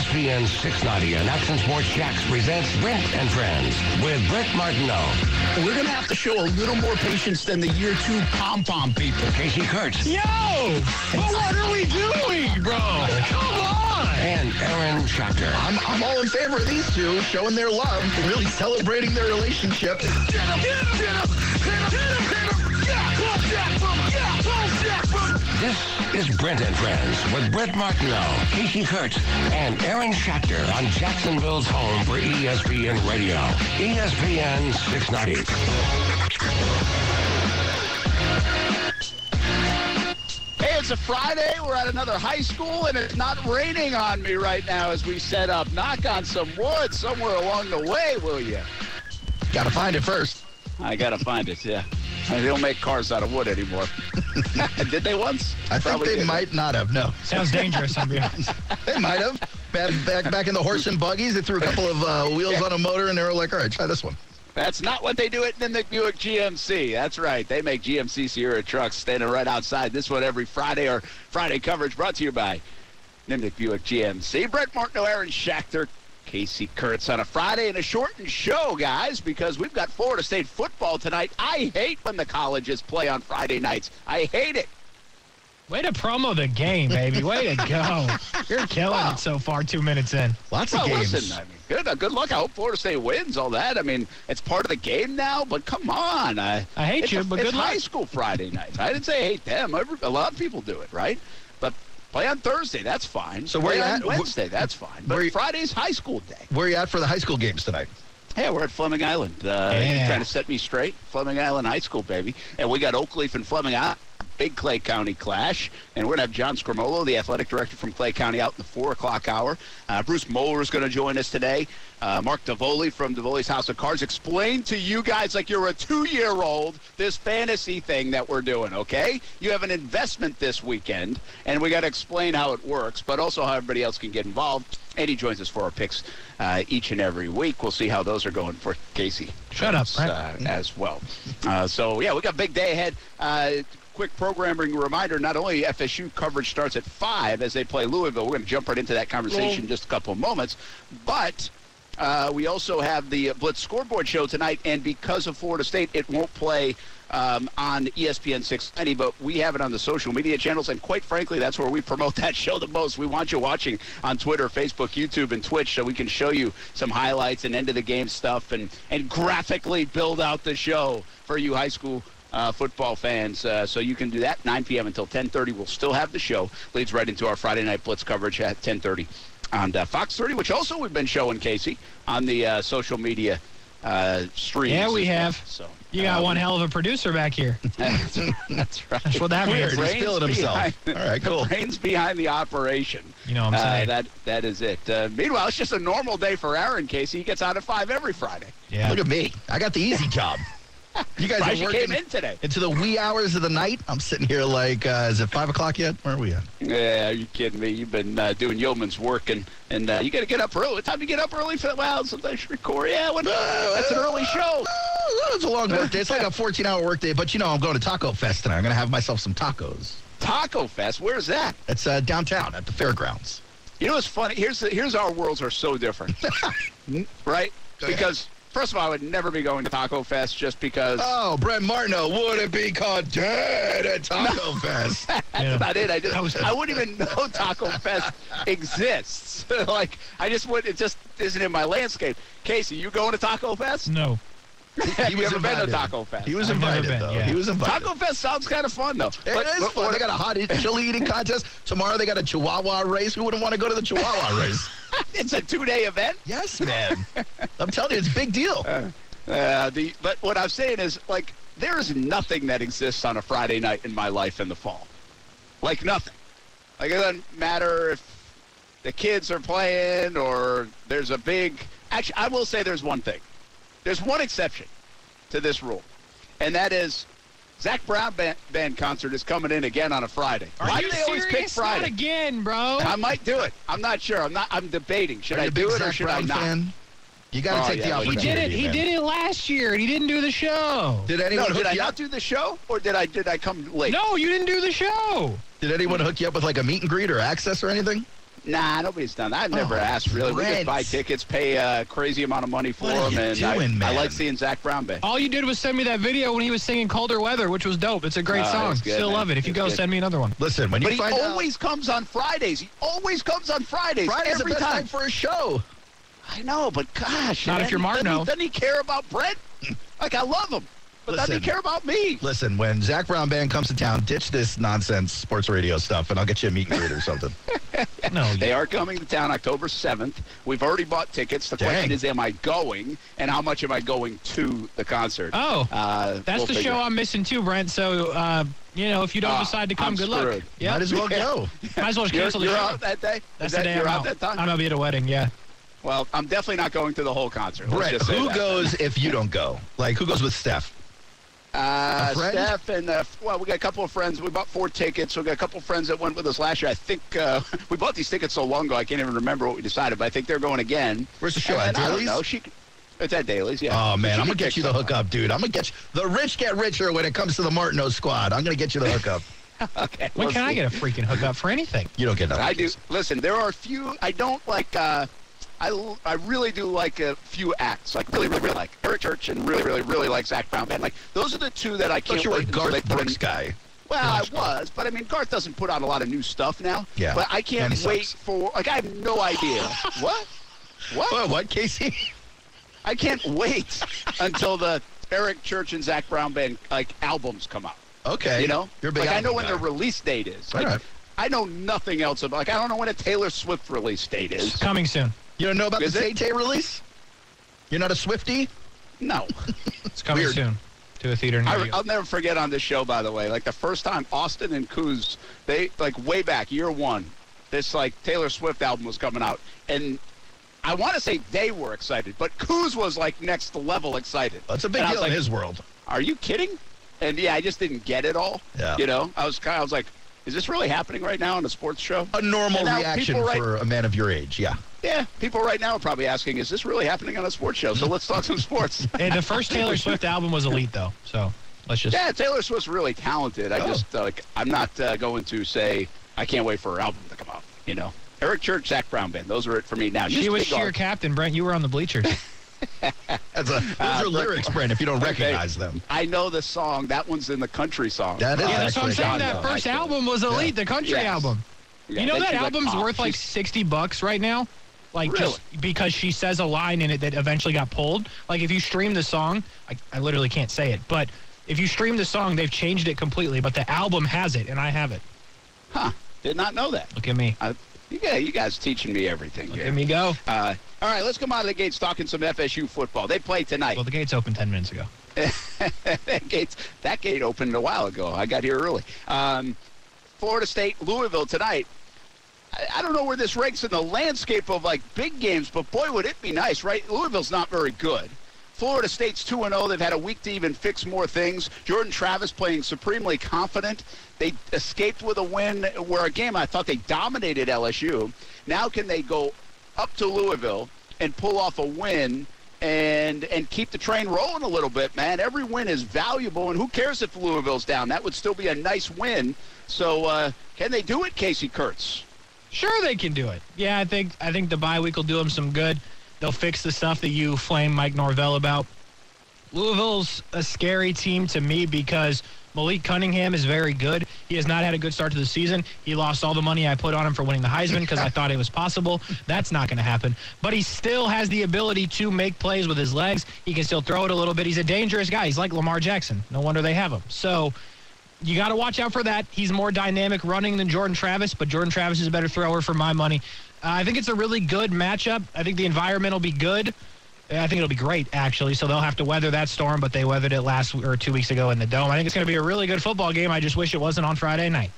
ESPN 690 and Action Sports Jax presents Brent and Friends with Brent Martineau, We're going to have to show a little more patience than the year two pom-pom people. Casey Kurtz, Yo! But what are we doing, bro? Come on! and Aaron Schachter. I'm, I'm all in favor of these two showing their love, really celebrating their relationship. This is Brent and Friends with Brent Martineau, Casey Kurtz, and Aaron Schachter on Jacksonville's home for ESPN Radio, ESPN 690. Hey, it's a Friday. We're at another high school, and it's not raining on me right now as we set up. Knock on some wood somewhere along the way, will you? Got to find it first. I gotta find it. Yeah, they don't make cars out of wood anymore. Did they once? I think they did. might not have. No, Sounds dangerous, I'll be honest. they might have. Back, back, back in the horse and buggies, they threw a couple of uh, wheels on a motor, and they were like, all right, try this one. That's not what they do at Nimnicht Buick GMC. That's right. They make GMC Sierra trucks standing right outside. This one every Friday or Friday coverage brought to you by Nimnicht Buick GMC. Brett Martineau, Aaron Schachter, Casey Kurtz on a Friday and a shortened show, guys, because we've got Florida State football tonight. I hate when the colleges play on Friday nights. I hate it. Way to promo the game, baby. Way to go. You're killing Wow. it so far, two minutes in. Lots Well, of games. listen, I mean, good, uh, good luck. I hope Florida State wins all that. I mean, it's part of the game now, but come on. I, I hate you, a- but it's good luck. high school Friday nights. I didn't say I hate them. Every, a lot of people do it, right? Play on Thursday, that's fine. So where play you on at? Wednesday, that's fine. But where you- Friday's high school day. Where are you at for the high school games tonight? Hey, we're at Fleming Island. Uh, Yeah. Trying to set me straight. Fleming Island High School, baby. And we got Oakleaf and Fleming Island. Big Clay County clash. And we're going to have John Scrimolo, the athletic director from Clay County, out in the 4 o'clock hour. Uh, Bruce Moeller is going to join us today. Uh, Mark Davoli from Davoli's House of Cards. Explain to you guys like you're a two-year-old this fantasy thing that we're doing, okay? You have an investment this weekend, and we got to explain how it works, but also how everybody else can get involved. And he joins us for our picks uh, each and every week. We'll see how those are going for Casey. Shut up, uh, as well. Uh, so yeah, we got a big day ahead. Quick programming reminder: not only FSU coverage starts at five as they play Louisville. We're going to jump right into that conversation in just a couple of moments, but. Uh, we also have the Blitz scoreboard show tonight, and because of Florida State, it won't play um, on ESPN 690, but we have it on the social media channels, and quite frankly, that's where we promote that show the most. We want you watching on Twitter, Facebook, YouTube, and Twitch, so we can show you some highlights and end of the game stuff, and and graphically build out the show for you high school. Uh, football fans, uh, so you can do that 9 p.m. until 10:30. We'll still have the show. Leads right into our Friday night blitz coverage at 10:30 on uh, Fox 30, which also we've been showing Casey on the uh, social media uh, streams. Yeah, we as well. have. So You got um, one hell of a producer back here. That's, that's right. That's what that Weird. means. He's Brains feeling himself. behind- All right, cool. The brains behind the operation. You know what I'm Uh, saying? that that is it. Uh, meanwhile, it's just a normal day for Aaron Casey. He gets out at five every Friday. yeah. Look at me. I got the easy job. You guys are working came in today. into the wee hours of the night. I'm sitting here like, uh, is it 5 o'clock yet? Where are we at? Yeah, are you kidding me? You've been uh, doing yeoman's work, and and uh, you got to get up early. It's time to get up early for that? Well, sometimes you record. Yeah, what, that's an early show. It's a long work day. It's like a 14 hour work day, but you know, I'm going to Taco Fest tonight. I'm going to have myself some tacos. Taco Fest. Where's that? It's uh, downtown at the fairgrounds. You know what's funny? Here's the, here's our worlds are so different, right? Go ahead. Because first of all, I would never be going to Taco Fest just because. Oh, Brent Martineau, would it be called dead at Taco Fest? That's Yeah. not it. I just, That was- I wouldn't even know Taco Fest exists. like I just would. It just isn't in my landscape. Casey, you going to Taco Fest? No. Have you was ever been to. Taco Fest? He was I've invited, been, though. yeah. He was invited. Taco Fest sounds kind of fun though. It But- is but fun. They got a hot chili eating contest. Tomorrow they got a Chihuahua race. Who wouldn't want to go to the Chihuahua race? it's a two-day event. Yes, man. I'm telling you, it's a big deal. Uh, the but what I'm saying is like there is nothing that exists on a Friday night in my life in the fall, like nothing. Like it doesn't matter if the kids are playing or there's a big. Actually, I will say there's one thing. There's one exception to this rule, and that is Zac Brown band, band concert is coming in again on a Friday. Are Why do they always pick serious? Not Friday? again, bro. I might do it. I'm not sure. I'm not. I'm debating. Should Are I you a big do it or Zac should Brown I not? fan? You got to Oh, take yeah, the opportunity. he did it. He man. did it last year, and he didn't do the show. Did No, anyone did hook I you not up? do the show, or did I did I come late? No, you didn't do the show. Did anyone hook you up with like a meet and greet or access or anything? Nah, nobody's done that. I've never Oh, asked really. We just buy tickets, pay a crazy amount of money for What them, and doing, I, I like seeing Zac Brown Band. All you did was send me that video when he was singing "Colder Weather," which was dope. It's a great Oh, song. good, Still man. love it. If you It's go, good. send me another one. Listen, when you But he find out always comes on Fridays. He always comes on Fridays. Friday's the every best time. time for a show. I know, but gosh, Not and if you're then- Martin, Doesn't, he- doesn't he care about Brent? Like I love him, but doesn't he care about me? Listen, when Zac Brown Band comes to town, ditch this nonsense sports radio stuff, and I'll get you a meet and greet or something. No, They are coming to town October 7th. We've already bought tickets. The Dang. question is, am I going, and how much am I going to the concert? Oh, Uh, that's we'll the show it. I'm missing too, Brent. So, uh, you know, if you don't Ah, decide to come, I'm good screwed. luck. Yeah, Might as well go. Might as well just You're, cancel the you're show. out that day. That's Is the day you're I'm out out. that time. I'm gonna be at a wedding. Yeah. well, I'm definitely not going to the whole concert. Let's Brett, just say who that. goes if you don't go? Like, who goes with Steph? Uh, A? Steph and uh, well, we got a couple of friends. We bought four tickets. We got a couple of friends that went with us last year. I think uh, we bought these tickets so long ago. I can't even remember what we decided. But I think they're going again. Where's the show And at? I don't Daily's? know. She, it's at Daily's. Yeah. Oh man, she I'm gonna get you the hookup, dude. I'm gonna get you, the rich get richer when it comes to the Martineau squad. I'm gonna get you the hookup. Okay. When we'll can I get a freaking hookup for anything? You don't get that. I do. Listen, there are a few. I don't like. Uh, I, I really do like a few acts. Like really, really, really like Eric Church and really, really, really like Zac Brown Band. Like those are the two that I I can't thought you were a wait until they Garth put Brooks in- guy. Well, I was, but I mean, Garth doesn't put out a lot of new stuff now. Yeah, But I can't wait sucks. for. Like I have no idea. what? What? What, what, Casey? I can't wait until the Eric Church and Zac Brown Band like albums come out. Okay. You know, You're like I know album when guy. their release date is. Like, All right. I know nothing else about. Like I don't know when a Taylor Swift release date is. Coming soon. You don't know about Is the it? Tay Tay release? You're not a Swifty? No. It's coming Weird. soon to a theater near I, you. I'll never forget on this show, by the way, like the first time Austin and Kuz, they like way back year one, this like Taylor Swift album was coming out, and I want to say they were excited, but Kuz was like next level excited. That's a big And I was deal in like, his world. Are you kidding? And yeah, I just didn't get it all. Yeah. You know, I was kind of I was like, is this really happening right now on a sports show? A normal reaction people right- for a man of your age, yeah. Yeah, people right now are probably asking, is this really happening on a sports show? So let's talk some sports. Hey, the first Taylor Swift album was elite, though. So let's just. Yeah, Taylor Swift's really talented. I Oh. just uh, like I'm not uh, going to say I can't wait for her album to come out. You know, Eric Church, Zac Brown Band. Those are it for me now. She Just was big cheer captain, Brent. You were on the bleachers. That's a, those Uh, are lyrics, Brent, if you don't Okay. recognize them. I know the song. That one's in the country song. That is yeah, that's what I'm saying. That first album was elite, the country Yes. album. Yeah, you know then that she's like, album's "Oh, worth like 60 bucks right now? Like Really? just because she says a line in it that eventually got pulled. Like if you stream the song, I, I literally can't say it, but if you stream the song, they've changed it completely, but the album has it and I have it. Huh? Did not know that. Look at me. I, you, guys, you guys teaching me everything Look here. at me go. Uh, all right, let's come out of the gates talking some FSU football. They play tonight. Well, the gates opened 10 minutes ago. that, gate's, that gate opened a while ago. I got here early. Um, Florida State, Louisville tonight. I, don't know where this ranks in the landscape of like big games, but boy, would it be nice, right? Louisville's not very good. Florida State's 2 0. They've had a week to even fix more things. Jordan Travis playing supremely confident. They escaped with a win where a game I thought they dominated LSU. Now, can they go up to Louisville and pull off a win and and keep the train rolling a little bit, man? Every win is valuable, and who cares if Louisville's down? That would still be a nice win. So, uh, can they do it, Casey Kurtz? Sure, they can do it. Yeah, I think I think the bye week will do them some good. They'll fix the stuff that you flame Mike Norvell about. Louisville's a scary team to me because Malik Cunningham is very good. He has not had a good start to the season. He lost all the money I put on him for winning the Heisman because I thought it was possible. That's not going to happen. But he still has the ability to make plays with his legs. He can still throw it a little bit. He's a dangerous guy. He's like Lamar Jackson. No wonder they have him. So you got to watch out for that. He's more dynamic running than Jordan Travis, but Jordan Travis is a better thrower for my money. Uh, I think it's a really good matchup. I think the environment will be good. I think it'll be great, actually. So they'll have to weather that storm, but they weathered it last or two weeks ago in the dome. I think it's going to be a really good football game. I just wish it wasn't on Friday night.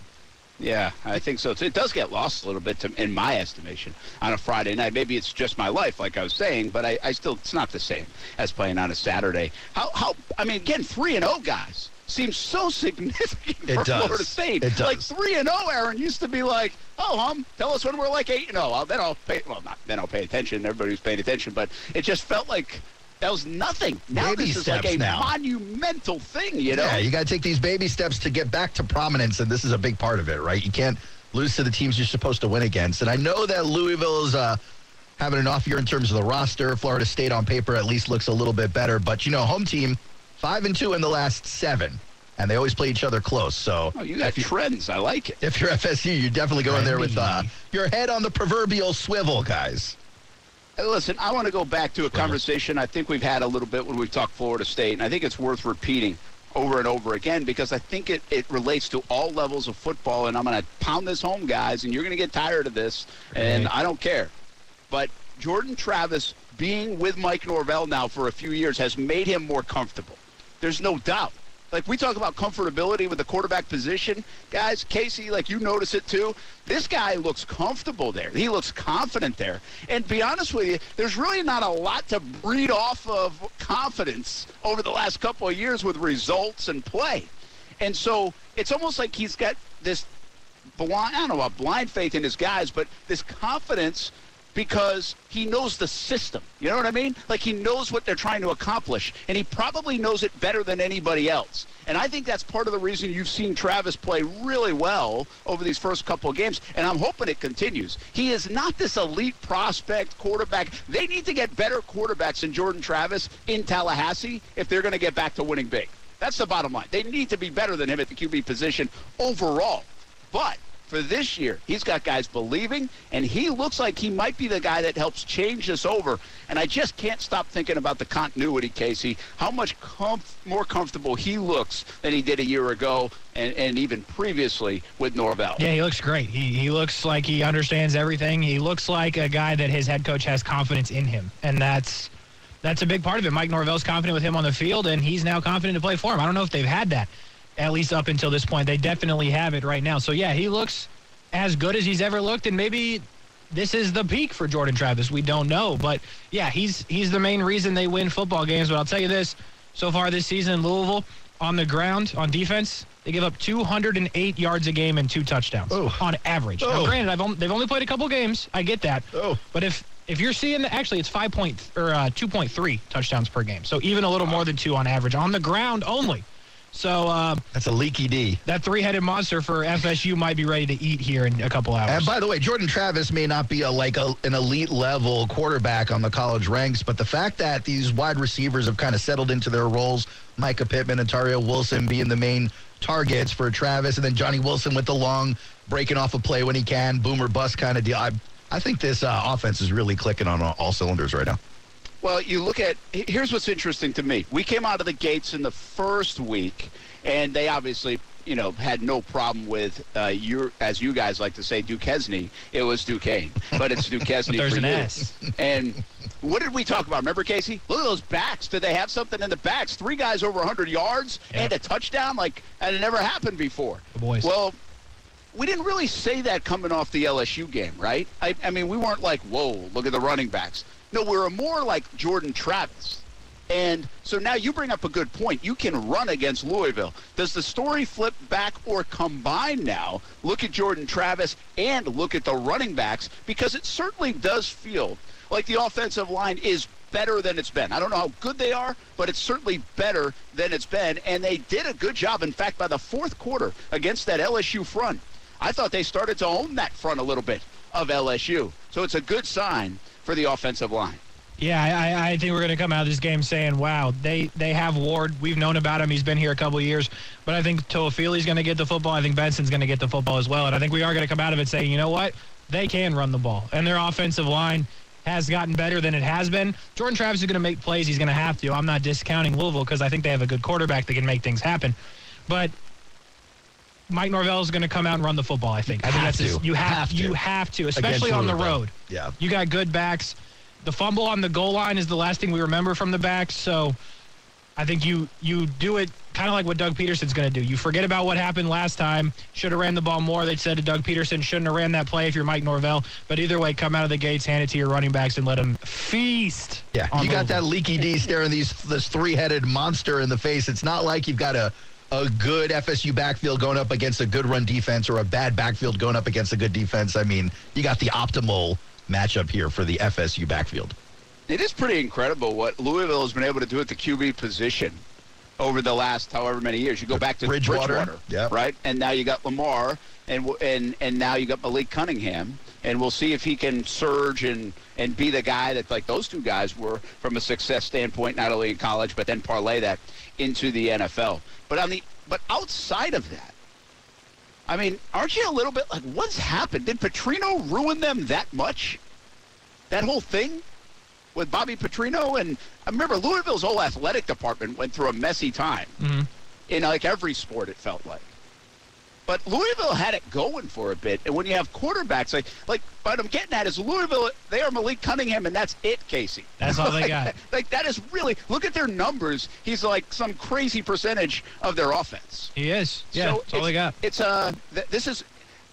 Yeah, I think so. It does get lost a little bit, to, in my estimation, on a Friday night. Maybe it's just my life, like I was saying, but I, I still it's not the same as playing on a Saturday. How how I mean, again, three and zero guys seems so significant It for does. Florida State. It does. Like three and zero, Aaron used to be like, oh, hum, tell us when we're like eight and zero. Then I'll pay. Well, not then I'll pay attention. Everybody's paying attention, but it just felt like. That was nothing. Now Baby this is like a now. monumental thing, you know? Yeah, you got to take these baby steps to get back to prominence, and this is a big part of it, right? You can't lose to the teams you're supposed to win against. And I know that Louisville is uh, having an off year in terms of the roster. Florida State on paper at least looks a little bit better, but you know, home team five and two in the last seven, and they always play each other close. So Oh, you got trends. I like it. if you're FSU, you're definitely going there with uh, your head on the proverbial swivel, guys. Hey, listen, I want to go back to a conversation I think we've had a little bit when we've talked Florida State, and I think it's worth repeating over and over again because I think it, it relates to all levels of football, and I'm going to pound this home, guys, and you're going to get tired of this, and I don't care. But Jordan Travis being with Mike Norvell now for a few years has made him more comfortable. There's no doubt. Like we talk about comfortability with the quarterback position, guys. Casey, like you notice it too. This guy looks comfortable there. He looks confident there. And be honest with you, there's really not a lot to breed off of confidence over the last couple of years with results and play. And so it's almost like he's got this blind, I don't know about blind faith in his guys, but this confidence because he knows the system. You know what I mean? Like he knows what they're trying to accomplish, and he probably knows it better than anybody else. And I think that's part of the reason you've seen Travis play really well over these first couple of games, and I'm hoping it continues. He is not this elite prospect quarterback. They need to get better quarterbacks than Jordan Travis in Tallahassee if they're going to get back to winning big. That's the bottom line. They need to be better than him at the QB position overall. But for this year, he's got guys believing, and he looks like he might be the guy that helps change this over. And I just can't stop thinking about the continuity, Casey. How much comf- more comfortable he looks than he did a year ago, and, and even previously with Norvell. Yeah, he looks great. He, he looks like he understands everything. He looks like a guy that his head coach has confidence in him, and that's that's a big part of it. Mike Norvell's confident with him on the field, and he's now confident to play for him. I don't know if they've had that at least up until this point. They definitely have it right now. So yeah, he looks as good as he's ever looked, and maybe this is the peak for Jordan Travis. We don't know, but yeah, he's he's the main reason they win football games. But I'll tell you this: so far this season, Louisville on the ground on defense, they give up 208 yards a game and two touchdowns Oh. on average. Now, Oh. granted, I've only, they've only played a couple games. I get that. Oh. But if if you're seeing actually it's five point or uh, 2.3 touchdowns per game, so even a little more than two on average on the ground only. So uh, That's a leaky D. that three-headed monster for FSU might be ready to eat here in a couple hours. And by the way, Jordan Travis may not be a like a, an elite level quarterback on the college ranks, but the fact that these wide receivers have kind of settled into their roles, Mycah Pittman and Tario Wilson being the main targets for Travis, and then Johnny Wilson with the long breaking off a play when he can, boomer bust kind of deal. I, I think this uh, offense is really clicking on all, all cylinders right now. Well, you look at here's what's interesting to me. We came out of the gates in the first week, and they obviously, you know, had no problem with uh, your, as you guys like to say, Duquesne. It was Duquesne, but it's Duquesne But there's for an you. S. And what did we talk about? Remember, Casey? Look at those backs. Did they have something in the backs? Three guys over 100 yards Yeah. and a touchdown, like that had never happened before. The boys. Well, we didn't really say that coming off the LSU game, right? I, I mean, we weren't like, whoa, look at the running backs. No, we're more like Jordan Travis. And so now you bring up a good point. You can run against Louisville. Does the story flip back or combine now? Look at Jordan Travis and look at the running backs because it certainly does feel like the offensive line is better than it's been. I don't know how good they are, but it's certainly better than it's been. And they did a good job. In fact, by the fourth quarter against that LSU front, I thought they started to own that front a little bit of LSU. So it's a good sign for the offensive line. Yeah, I, I think we're going to come out of this game saying, wow, they, they have Ward. We've known about him. He's been here a couple years. But I think Toafili's going to get the football. I think Benson's going to get the football as well. And I think we are going to come out of it saying, you know what? They can run the ball. And their offensive line has gotten better than it has been. Jordan Travis is going to make plays. He's going to have to. I'm not discounting Louisville because I think they have a good quarterback that can make things happen. But Mike Norvell is going to come out and run the football. I think. I think that's to. you have, Have to. you have to, Against especially on the road. Yeah. You got good backs. The fumble on the goal line is the last thing we remember from the backs. So I think you you do it kind of like what Doug Pederson's going to do. You forget about what happened last time. Should have ran the ball more. They said to Doug Pederson, shouldn't have ran that play if you're Mike Norvell. But either way, come out of the gates, hand it to your running backs, and let them feast. Yeah, you got that leaky D staring these this three-headed monster in the face. It's not like you've got a a good FSU backfield going up against a good run defense or a bad backfield going up against a good defense. I mean, you got the optimal matchup here for the FSU backfield. It is pretty incredible what Louisville has been able to do at the QB position over the last however many years. You go back to Bridgewater, Bridgewater, yep. right? And now you got Lamar, and and and now you got Malik Cunningham, and we'll see if he can surge and and be the guy that like those two guys were from a success standpoint, not only in college but then parlay that into the NFL. But on the but outside of that, I mean, aren't you a little bit like what's happened? Did Petrino ruin them that much? That whole thing with Bobby Petrino and I remember Louisville's whole athletic department went through a messy time Mhm. in like every sport. It felt like. But Louisville had it going for a bit, and when you have quarterbacks like like what I'm getting at is Louisville, they are Malik Cunningham, and that's it, Casey. That's all they Like, got. Like that is really look at their numbers. He's like some crazy percentage of their offense. He is. Yeah, So that's all they got. It's uh, th- this is,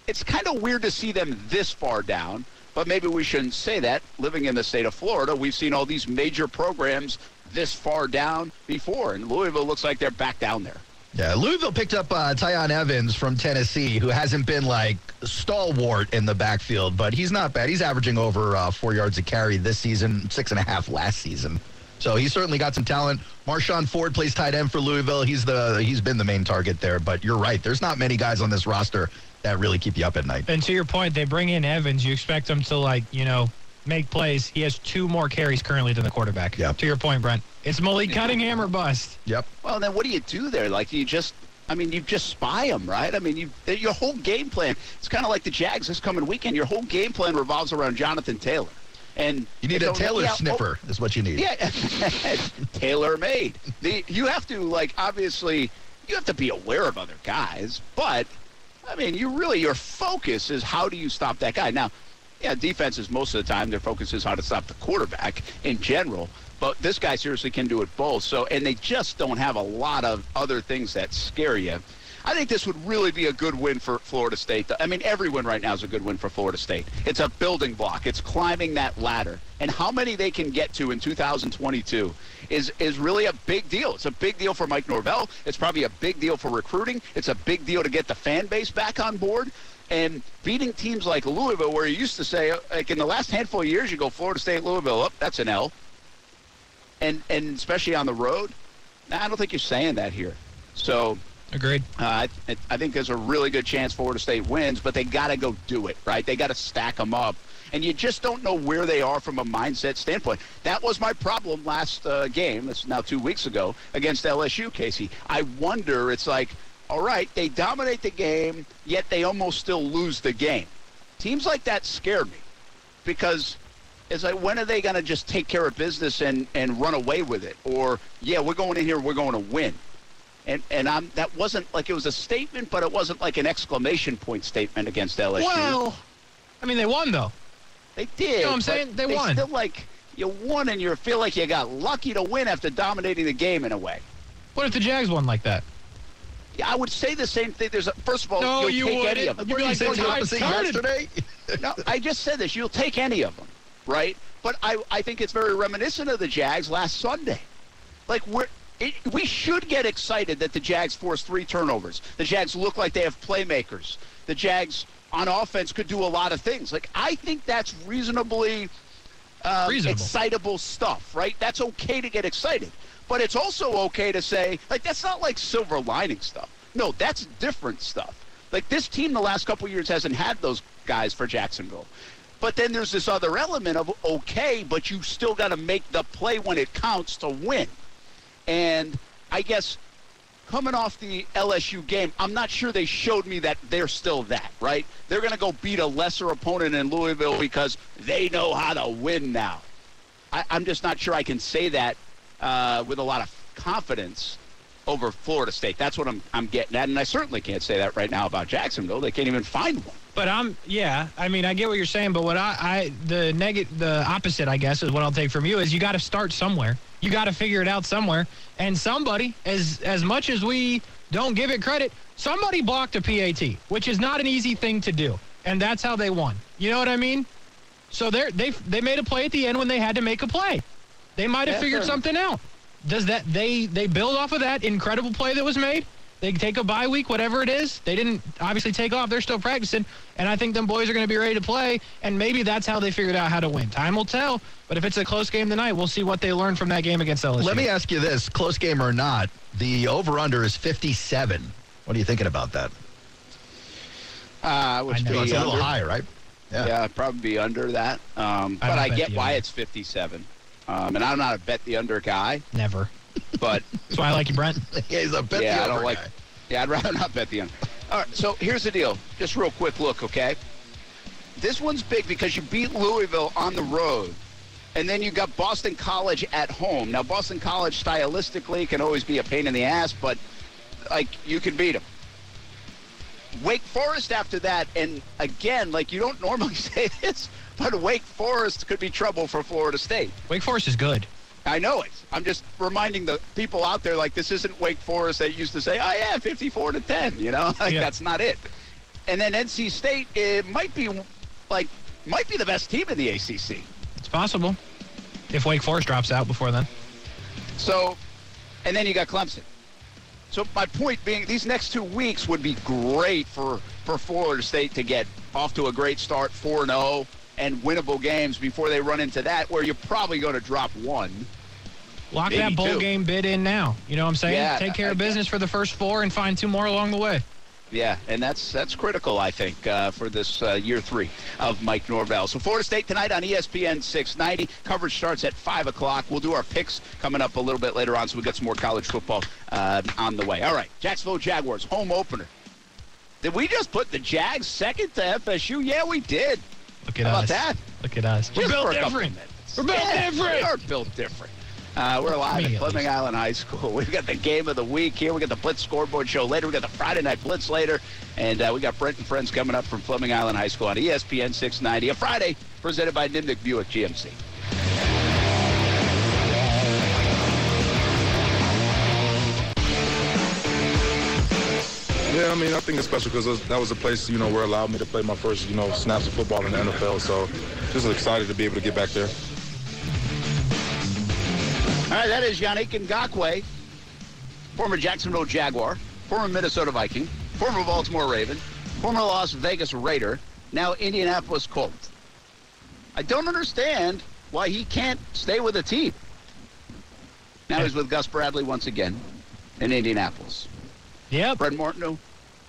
it's kind of weird to see them this far down. But maybe we shouldn't say that. Living in the state of Florida, we've seen all these major programs this far down before, and Louisville looks like they're back down there. Yeah, Louisville picked up uh, Tiyon Evans from Tennessee, who hasn't been like stalwart in the backfield, but he's not bad. He's averaging over uh, four yards a carry this season, six and a half last season. So he's certainly got some talent. Marshon Ford plays tight end for Louisville. He's the he's been the main target there. But you're right. There's not many guys on this roster that really keep you up at night. And to your point, they bring in Evans. You expect him to like, you know, make plays. He has two more carries currently than the quarterback. Yep. To your point, Brent, it's Malik Cunningham or bust. Yep. Well, then what do you do there? Like you just, I mean, you just spy them, right? I mean, you your whole game plan. It's kind of like the Jags this coming weekend. Your whole game plan revolves around Jonathan Taylor, and You need a Taylor yeah, oh, sniffer, is what you need. Yeah, tailor made. The you have to like obviously you have to be aware of other guys, but I mean, you really your focus is how do you stop that guy. Now, yeah, defenses most of the time their focus is how to stop the quarterback in general, but this guy seriously can do it both. So, and they just don't have a lot of other things that scare you. I think this would really be a good win for Florida State. I mean, every win right now is a good win for Florida State. It's a building block. It's climbing that ladder. And how many they can get to in 2022 is, is really a big deal. It's a big deal for Mike Norvell. It's probably a big deal for recruiting. It's a big deal to get the fan base back on board. And beating teams like Louisville, where you used to say, like in the last handful of years, you go Florida State, Louisville, up, that's an L. And, and especially on the road, nah, I don't think you're saying that here. So Agreed. uh, I, I think there's a really good chance Florida State wins, but they got to go do it, right? They got to stack them up. And you just don't know where they are from a mindset standpoint. That was my problem last uh, game. Is now two weeks ago against LSU, Casey. I wonder, it's like, all right, they dominate the game, yet they almost still lose the game. Teams like that scare me because it's like, when are they going to just take care of business and, and run away with it? Or, yeah, we're going in here, we're going to win and and I'm that wasn't like it was a statement, but it wasn't like an exclamation point statement against LSU. Well, I mean, they won though. they did. You know what I'm saying? They won. Still like you won, and you feel like you got lucky to win after dominating the game in a way. What if the Jags won like that? Yeah, I would say the same thing. There's a, first of all, No, you'll you take wouldn't. any of them. You'd be like, I yesterday. no, I just said this. You'll take any of them, right? But I, I think it's very reminiscent of the Jags last Sunday. Like we're, it, we should get excited that the Jags forced three turnovers. The Jags look like they have playmakers. The Jags on offense could do a lot of things. Like I think that's reasonably um, excitable stuff, right? That's okay to get excited. But it's also okay to say, like, that's not like silver lining stuff. No, that's different stuff. Like, this team the last couple years hasn't had those guys for Jacksonville. But then there's this other element of, okay, but you still got to make the play when it counts to win. And I guess coming off the LSU game, I'm not sure they showed me that they're still that, right? They're going to go beat a lesser opponent in Louisville because they know how to win now. I, I'm just not sure I can say that uh, with a lot of confidence over Florida State. That's what I'm, I'm getting at. And I certainly can't say that right now about Jacksonville. They can't even find one. But I'm yeah. I mean, I get what you're saying, but what I, I the negative, the opposite, I guess, is what I'll take from you is you got to start somewhere. You got to figure it out somewhere, and somebody, as as much as we don't give it credit, somebody blocked a PAT, which is not an easy thing to do, and that's how they won. You know what I mean? So they they they made a play at the end when they had to make a play. They might have Yeah, figured fair enough. something out. Does that they they build off of that incredible play that was made? They take a bye week, whatever it is. They didn't obviously take off. They're still practicing. And I think them boys are going to be ready to play. And maybe that's how they figured out how to win. Time will tell. But if it's a close game tonight, we'll see what they learn from that game against LSU. Let me ask you this: close game or not, the over/under is 57. What are you thinking about that? Uh, which I know. be It's a little under. high, right? Yeah, yeah probably be under that. Um, I but don't I get why it's 57. Um, and I'm not a bet the under guy, Never. but That's why I like you, Brent. yeah, he's a bet yeah, the I don't over like. guy. Yeah, I'd rather not bet the under. All right, so here's the deal. Just real quick look, okay? This one's big because you beat Louisville on the road, and then you got Boston College at home. Now, Boston College stylistically can always be a pain in the ass, but like you can beat them. Wake Forest after that, and again, like you don't normally say this, but Wake Forest could be trouble for Florida State. Wake Forest is good. I know it. I'm just reminding the people out there like this isn't Wake Forest that used to say, "Oh yeah, 54 to 10." You know, like Yeah. that's not it. And then NC State, it might be like might be the best team in the ACC. It's possible. If Wake Forest drops out before then. So, and then you got Clemson. So my point being, these next two weeks would be great for for Florida State to get off to a great start, 4-0, and winnable games before they run into that, where you're probably going to drop one. Lock that bowl two. game bid in now. You know what I'm saying? Yeah, Take care I of business for the first four and find two more along the way. Yeah, and that's that's critical, I think, uh, for this uh, year three of Mike Norvell. So Florida State tonight on ESPN 690. Coverage starts at 5 o'clock. We'll do our picks coming up a little bit later on, so we got some more college football uh, on the way. All right, Jacksonville Jaguars, home opener. Did we just put the Jags second to FSU? Yeah, we did. Look at How about us. that? Look at us. We're Just built for a couple different. We're built Yeah, different. We are built different. Uh, we're live at at Fleming. Island High School. We've got the game of the week here. We got the Blitz scoreboard show later. We got the Friday night Blitz later, and uh, we got Brent and friends coming up from Fleming Island High School on ESPN 690. A Friday presented by Nimnicht Buick GMC. Yeah, I mean, I think it's special because that was the place, you know, where it allowed me to play my first, you know, snaps of football in the NFL. So just excited to be able to get back there. All right, that is Yannick Ngakoue, former Jacksonville Jaguar, former Minnesota Viking, former Baltimore Raven, former Las Vegas Raider, now Indianapolis Colt. I don't understand why he can't stay with a team. Now he's with Gus Bradley once again in Indianapolis. Yep. Brett Martineau,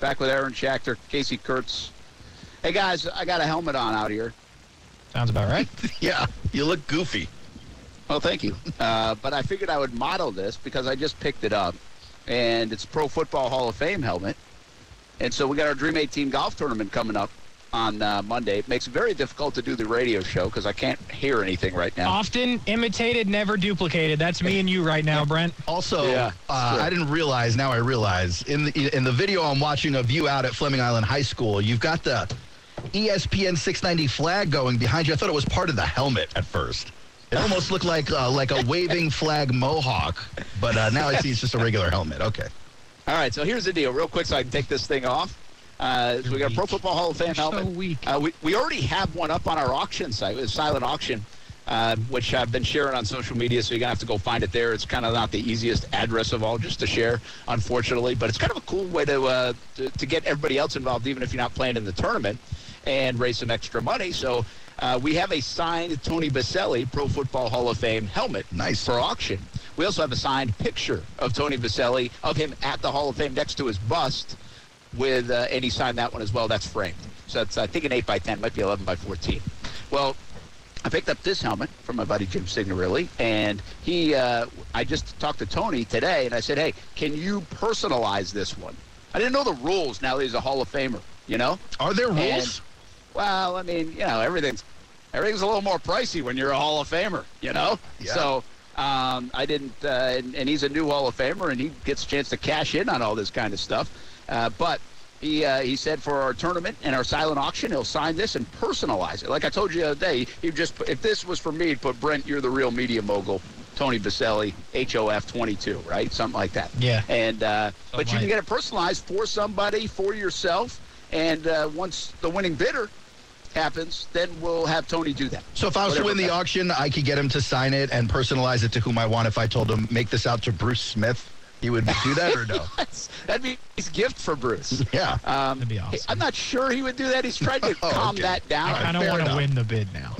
back with Aaron Schachter, Casey Kurtz. Hey guys, I got a helmet on out here. Sounds about right. Yeah, you look goofy. Well, thank you. Uh, but I figured I would model this because I just picked it up, and it's Pro Football Hall of Fame helmet. And so we got our Dream 18 golf tournament coming up on uh, Monday. It makes it very difficult to do the radio show because I can't hear anything right now. Often imitated, never duplicated. That's me and you right now, Brent. Also, Yeah, uh. I didn't realize. Now I realize in the in the video I'm watching of you out at Fleming Island High School, you've got the ESPN 690 flag going behind you. I thought it was part of the helmet at first. It almost looked like uh, like a waving flag mohawk, but uh, now I see it's just a regular helmet. Okay. All right, so here's the deal, real quick, so I can take this thing off. Uh, so we got a Pro. Football Hall of Fame You're so helmet. weak. Uh, we, we already have one up on our auction site, it's silent auction, uh, which I've been sharing on social media, so you're going to have to go find it there. It's kind of not the easiest address of all just to share, unfortunately, but it's kind of a cool way to, uh, to, to get everybody else involved, even if you're not playing in the tournament, and raise some extra money. So uh, we have a signed Tony Boselli Pro Football Hall of Fame helmet Nice. for auction. We also have a signed picture of Tony Boselli of him at the Hall of Fame next to his bust with, uh, and he signed that one as well. That's framed. So that's, I think, an 8 by 10 might be 11 by 14. Well, I picked up this helmet from my buddy Jim Signorelli, and he, uh, I just talked to Tony today, and I said, hey, can you personalize this one? I didn't know the rules now that he's a Hall of Famer, you know? Are there rules? And- Well, I mean, you know, everything's everything's a little more pricey when you're a Hall of Famer, you know. Yeah. So um, I didn't, uh, and, and he's a new Hall of Famer, and he gets a chance to cash in on all this kind of stuff. Uh, but he uh, he said for our tournament and our silent auction, he'll sign this and personalize it. Like I told you the other day, he just put, if this was for me, he'd put Brent, you're the real media mogul. Tony Boselli, HOF 22, right? Something like that. Yeah. And uh, but you can get it personalized for somebody, for yourself, and uh, once the winning bidder happens, then we'll have Tony do that. So if I was to win the auction, I could get him to sign it and personalize it to whom I want. If I told him make this out to Bruce Smith, He would do that or no? That'd be his gift for Bruce. yeah. Um, That'd be awesome. I'm not sure he would do that. He's tried to Oh, calm okay. that down. I don't want to win the bid now.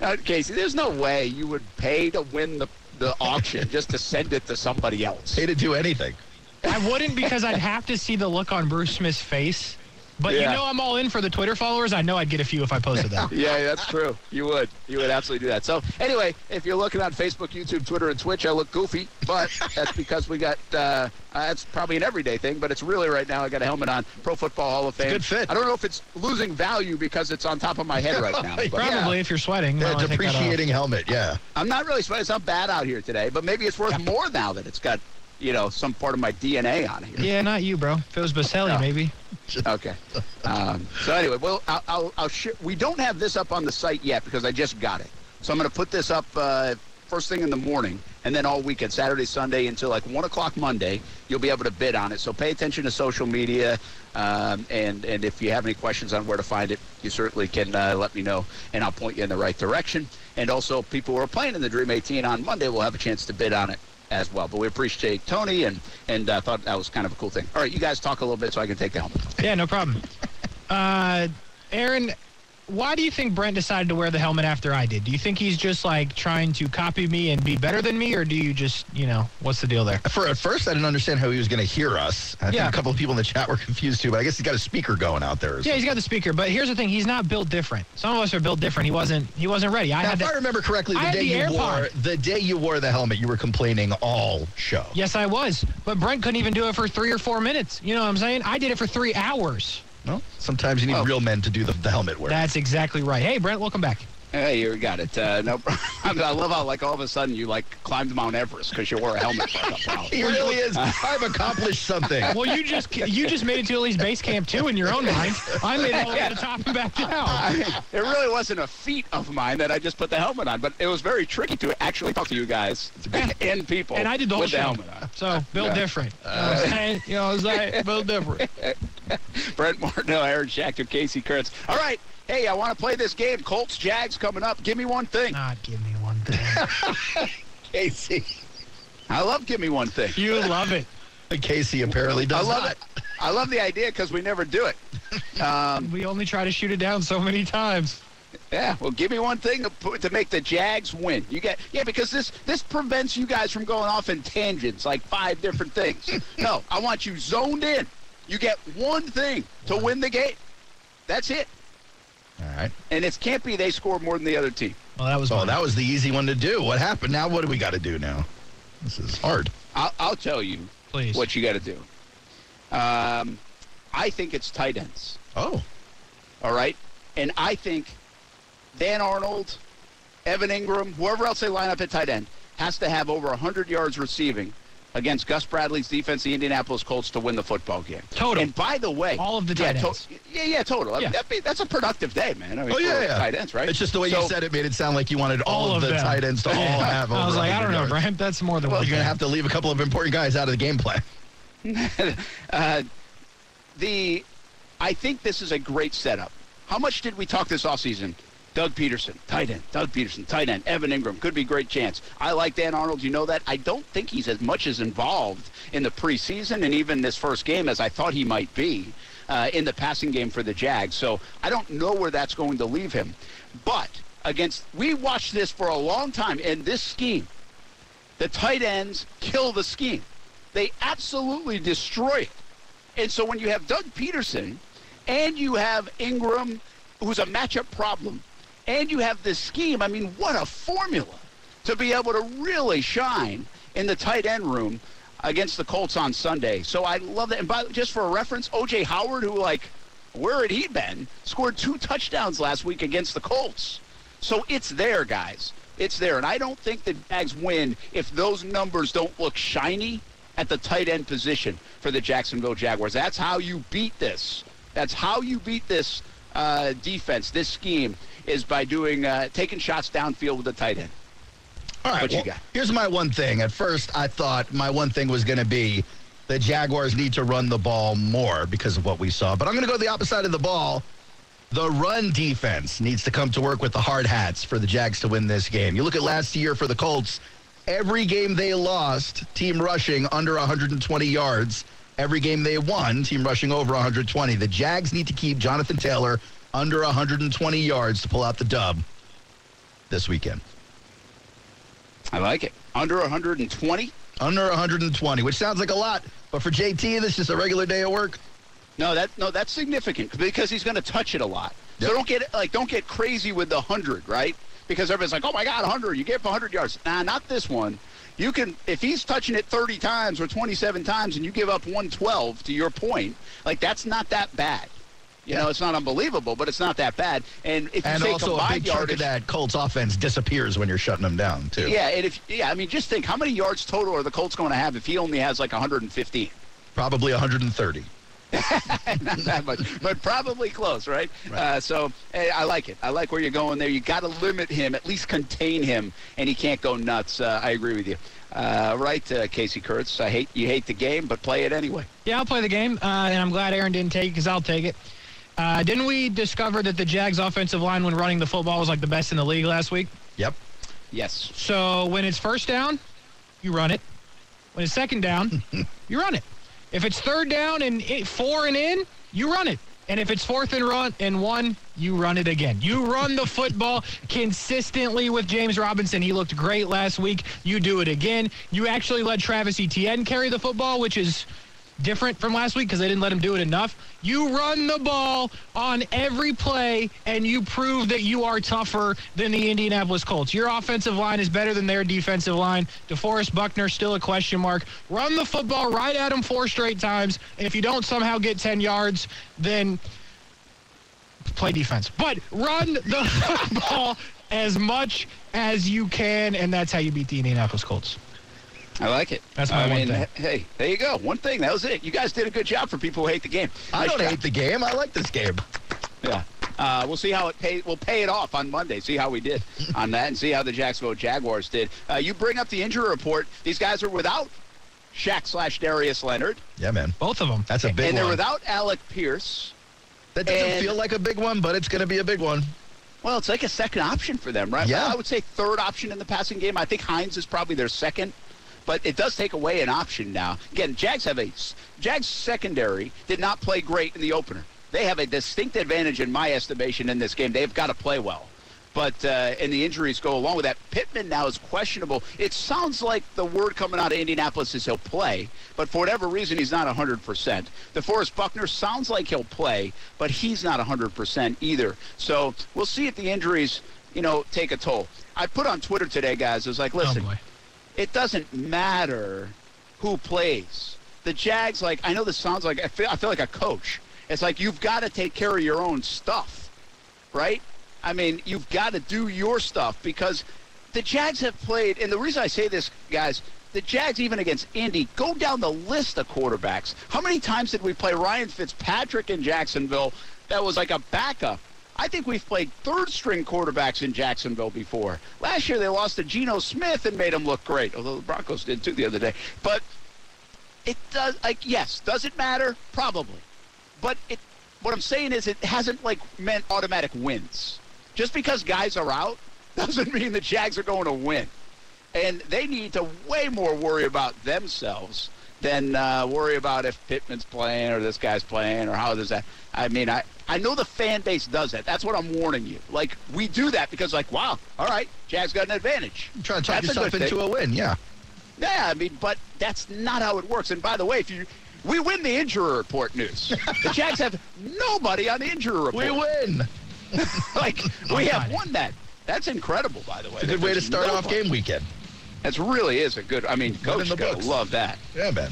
Uh, Casey, there's no way you would pay to win the, the auction just to send it to somebody else. Pay to do anything. I wouldn't because I'd have to see the look on Bruce Smith's face. But Yeah. you know I'm all in for the Twitter followers. I know I'd get a few if I posted that. Yeah, that's true. You would. You would absolutely do that. So, anyway, if you're looking on Facebook, YouTube, Twitter, and Twitch, I look goofy, but that's because we got, uh, uh, that's probably an everyday thing, but it's really right now. I got a helmet on. Pro Football Hall of Fame. good fit. I don't know if it's losing value because it's on top of my head right now. but Probably if you're sweating. Yeah, I'll take that off. depreciating helmet. Yeah. I'm not really sweating. It's not bad out here today, but maybe it's worth more now that it's got, you know, some part of my DNA on here. Yeah, not you, bro. If it was Boselli, No. maybe. Okay. Um, so anyway, well, I'll, I'll, I'll sh- we don't have this up on the site yet because I just got it. So I'm going to put this up uh, first thing in the morning, and then all weekend, Saturday, Sunday, until like one o'clock Monday, you'll be able to bid on it. So pay attention to social media, um, and and if you have any questions on where to find it, you certainly can uh, let me know, and I'll point you in the right direction. And also, people who are playing in the Dream 18 on Monday will have a chance to bid on it as well. But we appreciate Tony, and and uh, thought that was kind of a cool thing. All right, you guys talk a little bit so I can take the helmet. Yeah, no problem. Uh, Aaron, why do you think Brent decided to wear the helmet after I did? Do you think he's just like trying to copy me and be better than me, or do you just, you know, what's the deal there? For at first, I didn't understand how he was going to hear us. I Yeah. think a couple of people in the chat were confused too, but I guess he's got a speaker going out there. Yeah, he's got the speaker, but here's the thing: he's not built different. Some of us are built different. He wasn't. He wasn't ready. I Now, had if I remember correctly, the day the you AirPod. wore the day you wore the helmet, you were complaining all show. Yes, I was, but Brent couldn't even do it for three or four minutes. You know what I'm saying? I did it for three hours. Well, sometimes you need Oh. real men to do the, the helmet work. That's exactly right. Hey, Brent, welcome back. Hey, you got it. Uh, no, problem. I love how like all of a sudden you like climbed Mount Everest because you wore a helmet for a he really is. I've accomplished something. Well, you just you just made it to at least base camp two in your own mind. I made it all the way to the top and back down. I it really wasn't a feat of mine that I just put the helmet on, but it was very tricky to actually talk to you guys and people. And I did the whole with the helmet on. So build Yeah. different. You know what I'm saying? You know I'm saying? Built different. Brent Martineau, Aaron Schachter, Casey Kurtz. All right. Hey, I want to play this game. Colts, Jags coming up. Give me one thing. Not give me one thing. Casey. I love Give Me One Thing. You love it. Casey apparently does. I love not. it. I love the idea because we never do it. Um, We only try to shoot it down so many times. Yeah, well, give me one thing to, put, to make the Jags win. You get yeah, because this this prevents you guys from going off in tangents like five different things. no, I want you zoned in. You get one thing to win the game. That's it, All right. and it can't be they score more than the other team. Well, that was So that was the easy one to do. What happened? Now what do we got to do now? This is hard. I'll, I'll tell you Please. what you got to do. Um, I think it's tight ends. Oh. All right, and I think Dan Arnold, Evan Engram, whoever else they line up at tight end, has to have over 100 yards receiving against Gus Bradley's defense, the Indianapolis Colts, to win the football game. Total. And by the way, All of the yeah, tight ends. yeah, yeah, total. I mean, Yeah. that be- that's a productive day, man. I mean, Oh, yeah, for yeah. tight ends, right? It's just the way So- you said it made it sound like you wanted all, all of the them. tight ends to all have over I was like, I don't know, yards. Brent. That's more than well, you're going to have to leave a couple of important guys out of the game plan. uh, the I think this is a great setup. How much did we talk this offseason? Doug Pederson, tight end. Doug Pederson, tight end. Evan Engram, could be great chance. I like Dan Arnold. You know that. I don't think he's as much as involved in the preseason and even this first game as I thought he might be uh, in the passing game for the Jags. So I don't know where that's going to leave him. But against, we watched this for a long time in this scheme. The tight ends kill the scheme. They absolutely destroy it. And so when you have Doug Pederson and you have Engram, who's a matchup problem, and you have this scheme, I mean, what a formula to be able to really shine in the tight end room against the Colts on Sunday. So I love that. And by, just for a reference, O.J. Howard, who, like, where had he been, scored two touchdowns last week against the Colts. So it's there, guys. It's there. And I don't think the Jags win if those numbers don't look shiny at the tight end position for the Jacksonville Jaguars. That's how you beat this. That's how you beat this uh, defense, this scheme, is by doing uh, taking shots downfield with the tight end. All right. What you got? Here's my one thing. At first, I thought my one thing was going to be the Jaguars need to run the ball more because of what we saw. But I'm going to go the opposite side of the ball. The run defense needs to come to work with the hard hats for the Jags to win this game. You look at last year for the Colts, every game they lost, team rushing under 120 yards. Every game they won, team rushing over 120. The Jags need to keep Jonathan Taylor under 120 yards to pull out the dub this weekend. I like it. Under 120? Under 120, which sounds like a lot, but for JT, this is just a regular day of work. No, that no, that's significant because he's going to touch it a lot. Yep. So don't get like don't get crazy with the hundred, right? Because everybody's like, oh my God, 100, you gave up 100 yards. Nah, not this one. You can if he's touching it 30 times or 27 times, and you give up 112. To your point, like that's not that bad. You know, it's not unbelievable, but it's not that bad. And if you And say also, a big chunk yardage, of that Colts offense disappears when you're shutting them down, too. yeah, and if yeah, I mean, just think how many yards total are the Colts going to have if he only has like 115? Probably 130. not that much, but probably close, right? Uh, so eh, I like it. I like where you're going there. You got to limit him, at least contain him, and he can't go nuts. Uh, I agree with you. Uh, right, uh, Casey Kurtz. I hate you hate the game, but play it anyway. Yeah, I'll play the game, uh, and I'm glad Aaron didn't take it because I'll take it. Uh, didn't we discover that the Jags' offensive line, when running the football, was like the best in the league last week? Yep. Yes. So when it's first down, you run it. When it's second down, you run it. If it's third down and four and in, you run it. And if it's fourth and run and one, you run it again. You run the football consistently with James Robinson. He looked great last week. You do it again. You actually let Travis Etienne carry the football, which is different from last week because they didn't let him do it enough. You run the ball on every play, and you prove that you are tougher than the Indianapolis Colts. Your offensive line is better than their defensive line. DeForest Buckner still a question mark. Run the football right at him four straight times. If you don't somehow get 10 yards, then play defense. But run the football as much as you can, and that's how you beat the Indianapolis Colts. I like it. That's my I one mean, thing. Hey, there you go. One thing. That was it. You guys did a good job for people who hate the game. I Nice don't job. hate the game. I like this game. Yeah. Uh, we'll see how it pay. We'll pay it off on Monday. See how we did on that, and see how the Jacksonville Jaguars did. Uh, you bring up the injury report. These guys are without Shaq slash Darius Leonard, Yeah, man. Both of them. That's a big and they're without Alec Pierce. that doesn't and- feel like a big one, but it's going to be a big one. Well, it's like a second option for them, right? Yeah. Well, I would say third option in the passing game. I think Hines is probably their second, but it does take away an option now. Again, Jags have a Jags secondary did not play great in the opener. They have a distinct advantage in my estimation in this game. They've got to play well. But uh, and the injuries go along with that. Pittman now is questionable. It sounds like the word coming out of Indianapolis is he'll play, but for whatever reason he's not 100%. DeForest Buckner sounds like he'll play, but he's not 100% either. So we'll see if the injuries, you know, take a toll. I put on Twitter today, guys. I was like, listen, Oh. It doesn't matter who plays. The Jags, like, I know this sounds like I feel, I feel like a coach. It's like you've got to take care of your own stuff, right? I mean, you've got to do your stuff because the Jags have played, and the reason I say this, guys, the Jags, even against Indy, go down the list of quarterbacks. How many times did we play Ryan Fitzpatrick in Jacksonville that was like a backup? I think we've played third string quarterbacks in Jacksonville before. Last year they lost to Geno Smith and made him look great, although the Broncos did too the other day. But it does, like, yes, does it matter? Probably. But it, what I'm saying is it hasn't, like, meant automatic wins. Just because guys are out doesn't mean the Jags are going to win. And they need to way more worry about themselves than uh, worry about if Pittman's playing or this guy's playing or how does that. I mean, I, I know the fan base does that. That's what I'm warning you. Like, we do that because, like, wow, all right, Jags got an advantage. Try to talk That's a yourself good into a win, yeah. Yeah, I mean, but that's not how it works. And by the way, if you we win the injury report news, the Jags have nobody on the injury report. We win. like we have won that. That's incredible, by the way. It's a good way to start off game weekend. That's really is a good. I mean, coach love that. Yeah, man.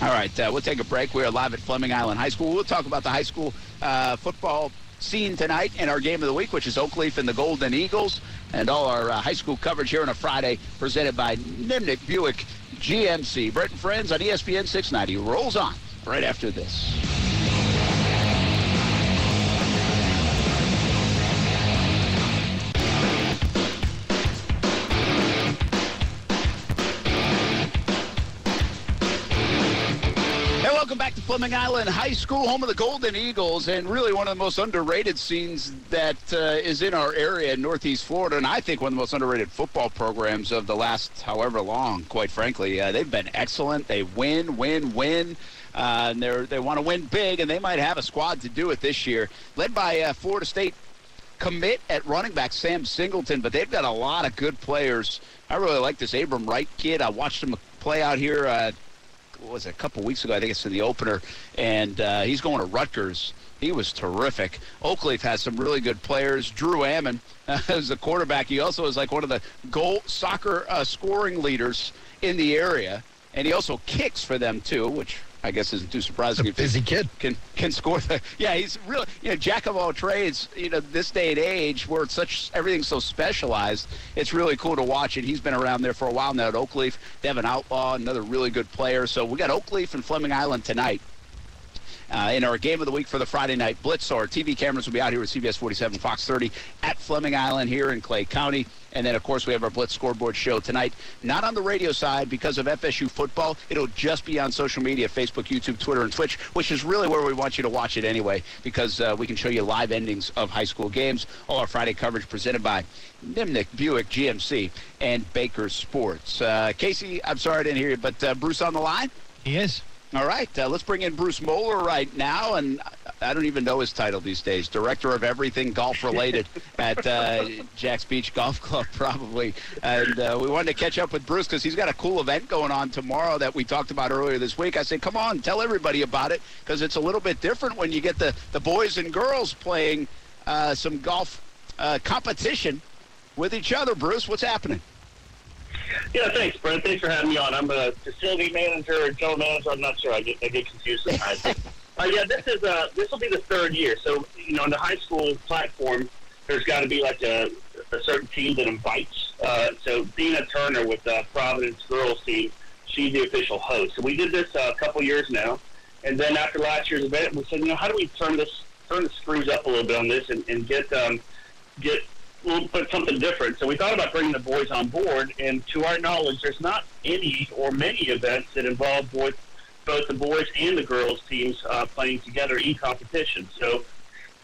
All right, uh, we'll take a break. We are live at Fleming Island High School. We'll talk about the high school uh, football scene tonight and our game of the week, which is Oakleaf and the Golden Eagles, and all our uh, high school coverage here on a Friday, presented by Nimnicht Buick GMC. Brent and Friends on ESPN 690 rolls on right after this. Fleming Island High School, home of the Golden Eagles, and really one of the most underrated scenes that uh, is in our area in Northeast Florida, and I think one of the most underrated football programs of the last however long, quite frankly. Uh, they've been excellent. They win, win, win. Uh, and they they want to win big, and they might have a squad to do it this year. Led by uh, Florida State commit at running back Sam Singleton, but they've got a lot of good players. I really like this Abram Wright kid. I watched him play out here. Was it, a couple weeks ago? I think it's in the opener, and uh, he's going to Rutgers. He was terrific. Oakleaf has some really good players. Drew Ammon is the quarterback. He also is like one of the goal soccer uh, scoring leaders in the area, and he also kicks for them too, which I guess isn't too surprising. A busy kid can can score. The, yeah, he's really you know jack of all trades. You know this day and age where it's such everything's so specialized. It's really cool to watch it. He's been around there for a while now at Oakleaf. They have an outlaw, another really good player. So we got Oakleaf and Fleming Island tonight uh, in our game of the week for the Friday night blitz. So our TV cameras will be out here with CBS 47, Fox 30 at Fleming Island here in Clay County. And then, of course, we have our Blitz scoreboard show tonight. Not on the radio side because of FSU football. It'll just be on social media Facebook, YouTube, Twitter, and Twitch, which is really where we want you to watch it anyway because uh, we can show you live endings of high school games. All our Friday coverage presented by Nimnicht Buick GMC and Baker Sports. Uh, Casey, I'm sorry I didn't hear you, but uh, Bruce on the line? He is. All right, uh, let's bring in Bruce Moeller right now, and I don't even know his title these days. Director of everything golf related at uh, Jax Beach Golf Club, probably. And uh, we wanted to catch up with Bruce because he's got a cool event going on tomorrow that we talked about earlier this week. I said, come on, tell everybody about it because it's a little bit different when you get the, the boys and girls playing uh, some golf uh, competition with each other. Bruce, what's happening? Yeah, thanks, Brent. Thanks for having me on. I'm a facility manager or general manager. I'm not sure. I get I get confused sometimes. uh, yeah, this is uh this will be the third year. So you know, on the high school platform, there's got to be like a, a certain team that invites. Uh, so Dina Turner with the Providence girls team, she's the official host. So we did this uh, a couple years now, and then after last year's event, we said, you know, how do we turn this turn the screws up a little bit on this and, and get um, get we'll put something different. So we thought about bringing the boys on board, and to our knowledge, there's not any or many events that involve both both the boys and the girls teams uh, playing together in competition. So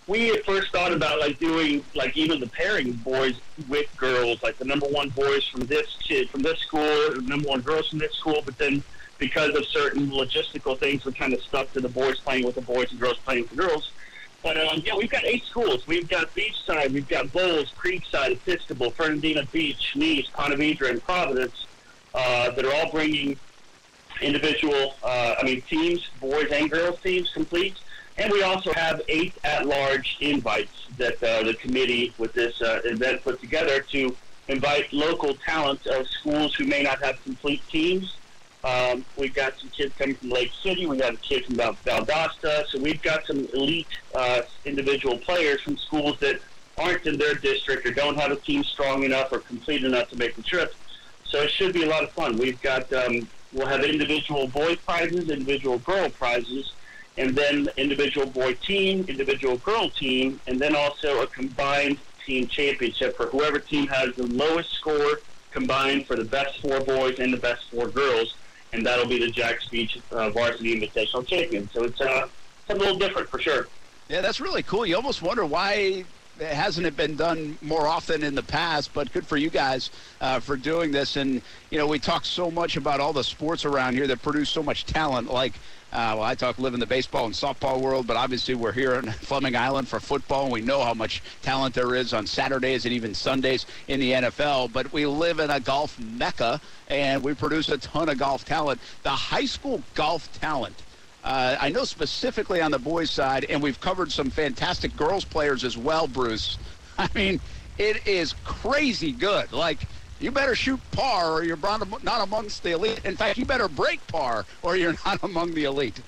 we at first thought about like doing like even the pairing boys with girls, like the number one boys from this kid from this school, the number one girls from this school, but then because of certain logistical things, we kind of stuck to the boys playing with the boys and girls playing with the girls. But um, yeah, we've got eight schools. We've got Beachside, we've got Bolles, Creekside, Episcopal, Fernandina Beach, Nease, Ponte Vedra, and Providence uh, that are all bringing individual, uh, I mean, teams, boys and girls teams complete. And we also have eight at-large invites that uh, the committee with this uh, event put together to invite local talent of schools who may not have complete teams um, we've got some kids coming from Lake City. We got a kid from Valdosta. So we've got some elite uh, individual players from schools that aren't in their district or don't have a team strong enough or complete enough to make the trip. So it should be a lot of fun. We've got um, we'll have individual boy prizes, individual girl prizes, and then individual boy team, individual girl team, and then also a combined team championship for whoever team has the lowest score combined for the best four boys and the best four girls and that'll be the Jax Beach uh, Varsity Invitational Champion. So it's, uh, it's a little different for sure. Yeah, that's really cool. You almost wonder why hasn't it been done more often in the past? But good for you guys uh, for doing this. And you know, we talk so much about all the sports around here that produce so much talent, like uh, well, I talk live in the baseball and softball world, but obviously we're here in Fleming Island for football, and we know how much talent there is on Saturdays and even Sundays in the NFL. But we live in a golf mecca, and we produce a ton of golf talent. The high school golf talent. Uh, I know specifically on the boys' side, and we've covered some fantastic girls players as well, Bruce. I mean, it is crazy good. Like you better shoot par or you're not amongst the elite. In fact, you better break par or you're not among the elite.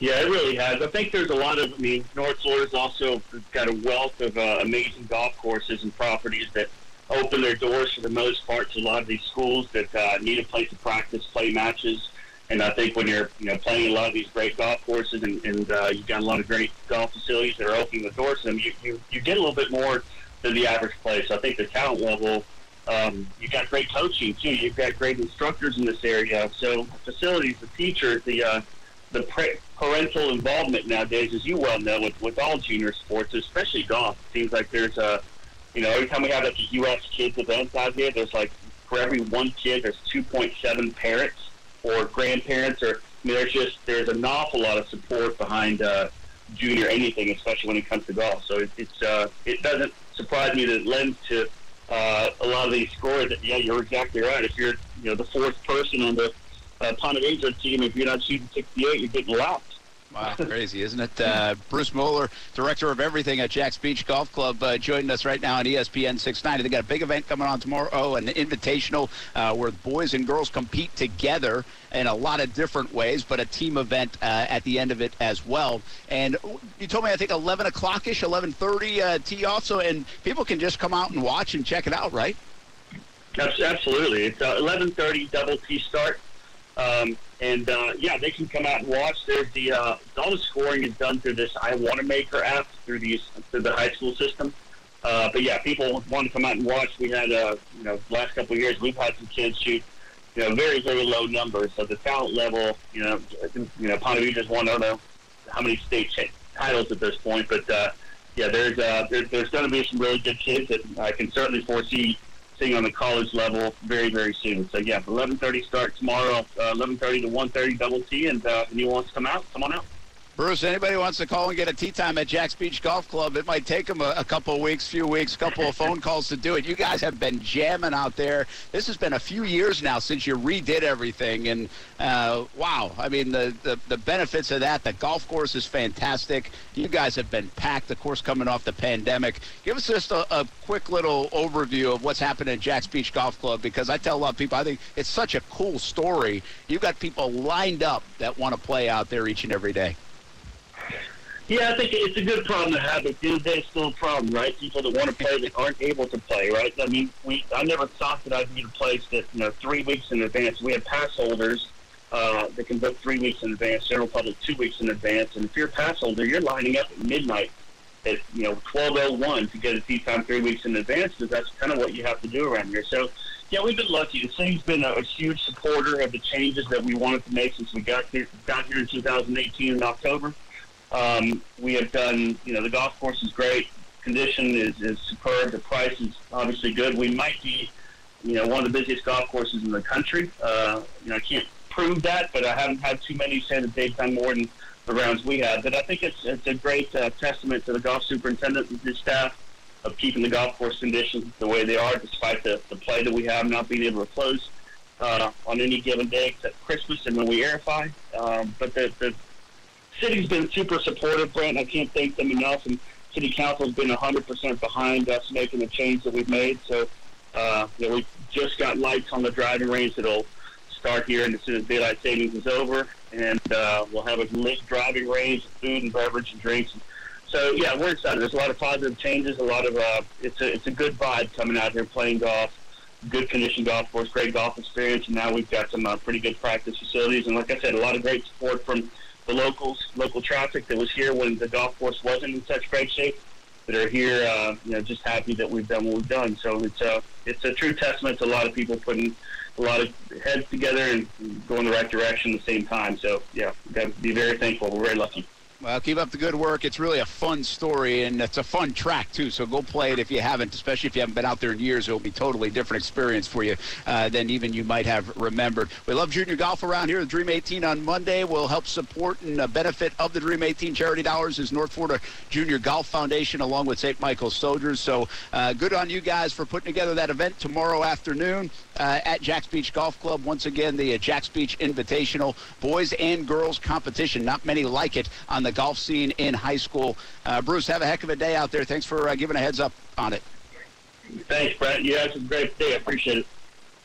Yeah, it really has. I think there's a lot of, I mean, North Florida's also got a wealth of uh, amazing golf courses and properties that open their doors for the most part to a lot of these schools that uh, need a place to practice, play matches. And I think when you're, you know, playing a lot of these great golf courses and, and uh, you've got a lot of great golf facilities that are opening the doors to them, you, you, you get a little bit more than the average player. So I think the talent level um, you've got great coaching too. You've got great instructors in this area. So facilities, the teachers, the uh, the pre- parental involvement nowadays, as you well know, with, with all junior sports, especially golf, it seems like there's a, you know, every time we have like a U.S. kids event out here, there's like for every one kid, there's 2.7 parents or grandparents, or I mean, there's just there's an awful lot of support behind uh, junior anything, especially when it comes to golf. So it, it's uh, it doesn't surprise me that it lends to uh, a lot of these scores. Yeah, you're exactly right. If you're you know the fourth person on the uh, Ponte Vedra team, if you're not shooting 68, you're getting lapped. Wow, crazy, isn't it? Uh, Bruce Moeller, director of everything at Jax Beach Golf Club, uh, joining us right now on ESPN 690. They got a big event coming on tomorrow, oh, an invitational uh, where boys and girls compete together in a lot of different ways, but a team event uh, at the end of it as well. And you told me, I think 11 o'clock ish, 11:30 uh, tee off, so and people can just come out and watch and check it out, right? Absolutely, it's 11:30 uh, double tee start. Um, and uh, yeah, they can come out and watch. There's the uh, all the scoring is done through this iWanamaker app through these through the high school system. Uh, but yeah, people want to come out and watch. We had uh, you know last couple of years we've had some kids shoot you know very very low numbers. So the talent level, you know, you know Ponte just won I don't know how many state titles at this point, but uh, yeah, there's uh, there, there's going to be some really good kids that I can certainly foresee seeing on the college level very, very soon. So yeah, 11:30 start tomorrow, uh, 11:30 to 1:30 double T, and uh, if anyone wants to come out, come on out. Bruce, anybody wants to call and get a tee time at Jax Beach Golf Club, it might take them a, a couple of weeks, few weeks, a couple of phone calls to do it. You guys have been jamming out there. This has been a few years now since you redid everything, and uh, wow, I mean the, the the benefits of that. The golf course is fantastic. You guys have been packed. Of course, coming off the pandemic. Give us just a, a quick little overview of what's happened at Jax Beach Golf Club because I tell a lot of people I think it's such a cool story. You've got people lined up that want to play out there each and every day. Yeah, I think it's a good problem to have. But the end of still a problem, right? People that want to play that aren't able to play, right? I mean, we I never thought that I'd be in a place that you know three weeks in advance. We have pass holders uh, that can book three weeks in advance. General public two weeks in advance. And if you're a pass holder, you're lining up at midnight at you know 12:01 to get a tee time three weeks in advance because that's kind of what you have to do around here. So. Yeah, we've been lucky. The city's been a, a huge supporter of the changes that we wanted to make since we got here, got here in 2018 in October. Um, we have done, you know, the golf course is great. Condition is, is superb. The price is obviously good. We might be, you know, one of the busiest golf courses in the country. Uh, you know, I can't prove that, but I haven't had too many say that they've done more than the rounds we have. But I think it's it's a great uh, testament to the golf superintendent and his staff of keeping the golf course conditions the way they are, despite the, the play that we have not being able to close uh, on any given day except Christmas and when we aerify. Um, but the, the city's been super supportive, Brent. I can't thank them enough. And city council's been 100% behind us making the change that we've made. So, uh, you know, we've just got lights on the driving range that'll start here and as soon as daylight savings is over. And uh, we'll have a lit driving range, food and beverage and drinks. So, yeah, we're excited. There's a lot of positive changes, a lot of, uh, it's, a, it's a good vibe coming out here playing golf. Good condition golf course, great golf experience, and now we've got some uh, pretty good practice facilities. And like I said, a lot of great support from the locals, local traffic that was here when the golf course wasn't in such great shape, that are here, uh, you know, just happy that we've done what we've done. So it's a it's a true testament to a lot of people putting a lot of heads together and going the right direction at the same time. So yeah, got to be very thankful. We're very lucky. Well, keep up the good work. It's really a fun story, and it's a fun track, too. So go play it if you haven't, especially if you haven't been out there in years. It'll be totally different experience for you uh, than even you might have remembered. We love junior golf around here. The Dream 18 on Monday will help support and uh, benefit of the Dream 18 charity dollars is North Florida Junior Golf Foundation along with St. Michael's Soldiers. So uh, good on you guys for putting together that event tomorrow afternoon uh, at Jax Beach Golf Club. Once again, the uh, Jax Beach Invitational boys and girls competition. Not many like it on the the golf scene in high school. Uh, Bruce, have a heck of a day out there. Thanks for uh, giving a heads up on it. Thanks, Brent. You have a great day. I appreciate it.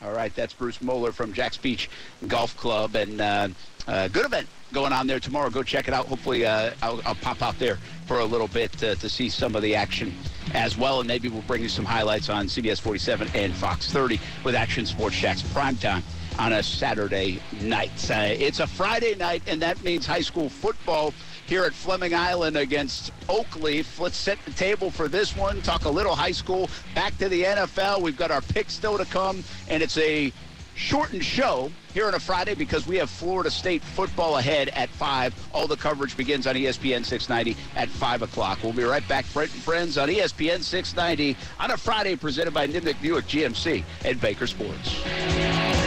All right, that's Bruce Moeller from Jax Beach Golf Club, and uh, uh, good event going on there tomorrow. Go check it out. Hopefully, uh, I'll, I'll, pop out there for a little bit to, to see some of the action as well, and maybe we'll bring you some highlights on CBS 47 and Fox 30 with Action Sports Jax prime time on a Saturday night. Uh, it's a Friday night, and that means high school football here at Fleming Island against Oakleaf. Let's set the table for this one, talk a little high school, back to the NFL. We've got our picks still to come, and it's a shortened show here on a Friday because we have Florida State football ahead at 5. All the coverage begins on ESPN 690 at 5 o'clock. We'll be right back, Brent and Friends, on ESPN 690 on a Friday presented by Nimnicht Buick GMC and Baker Sports.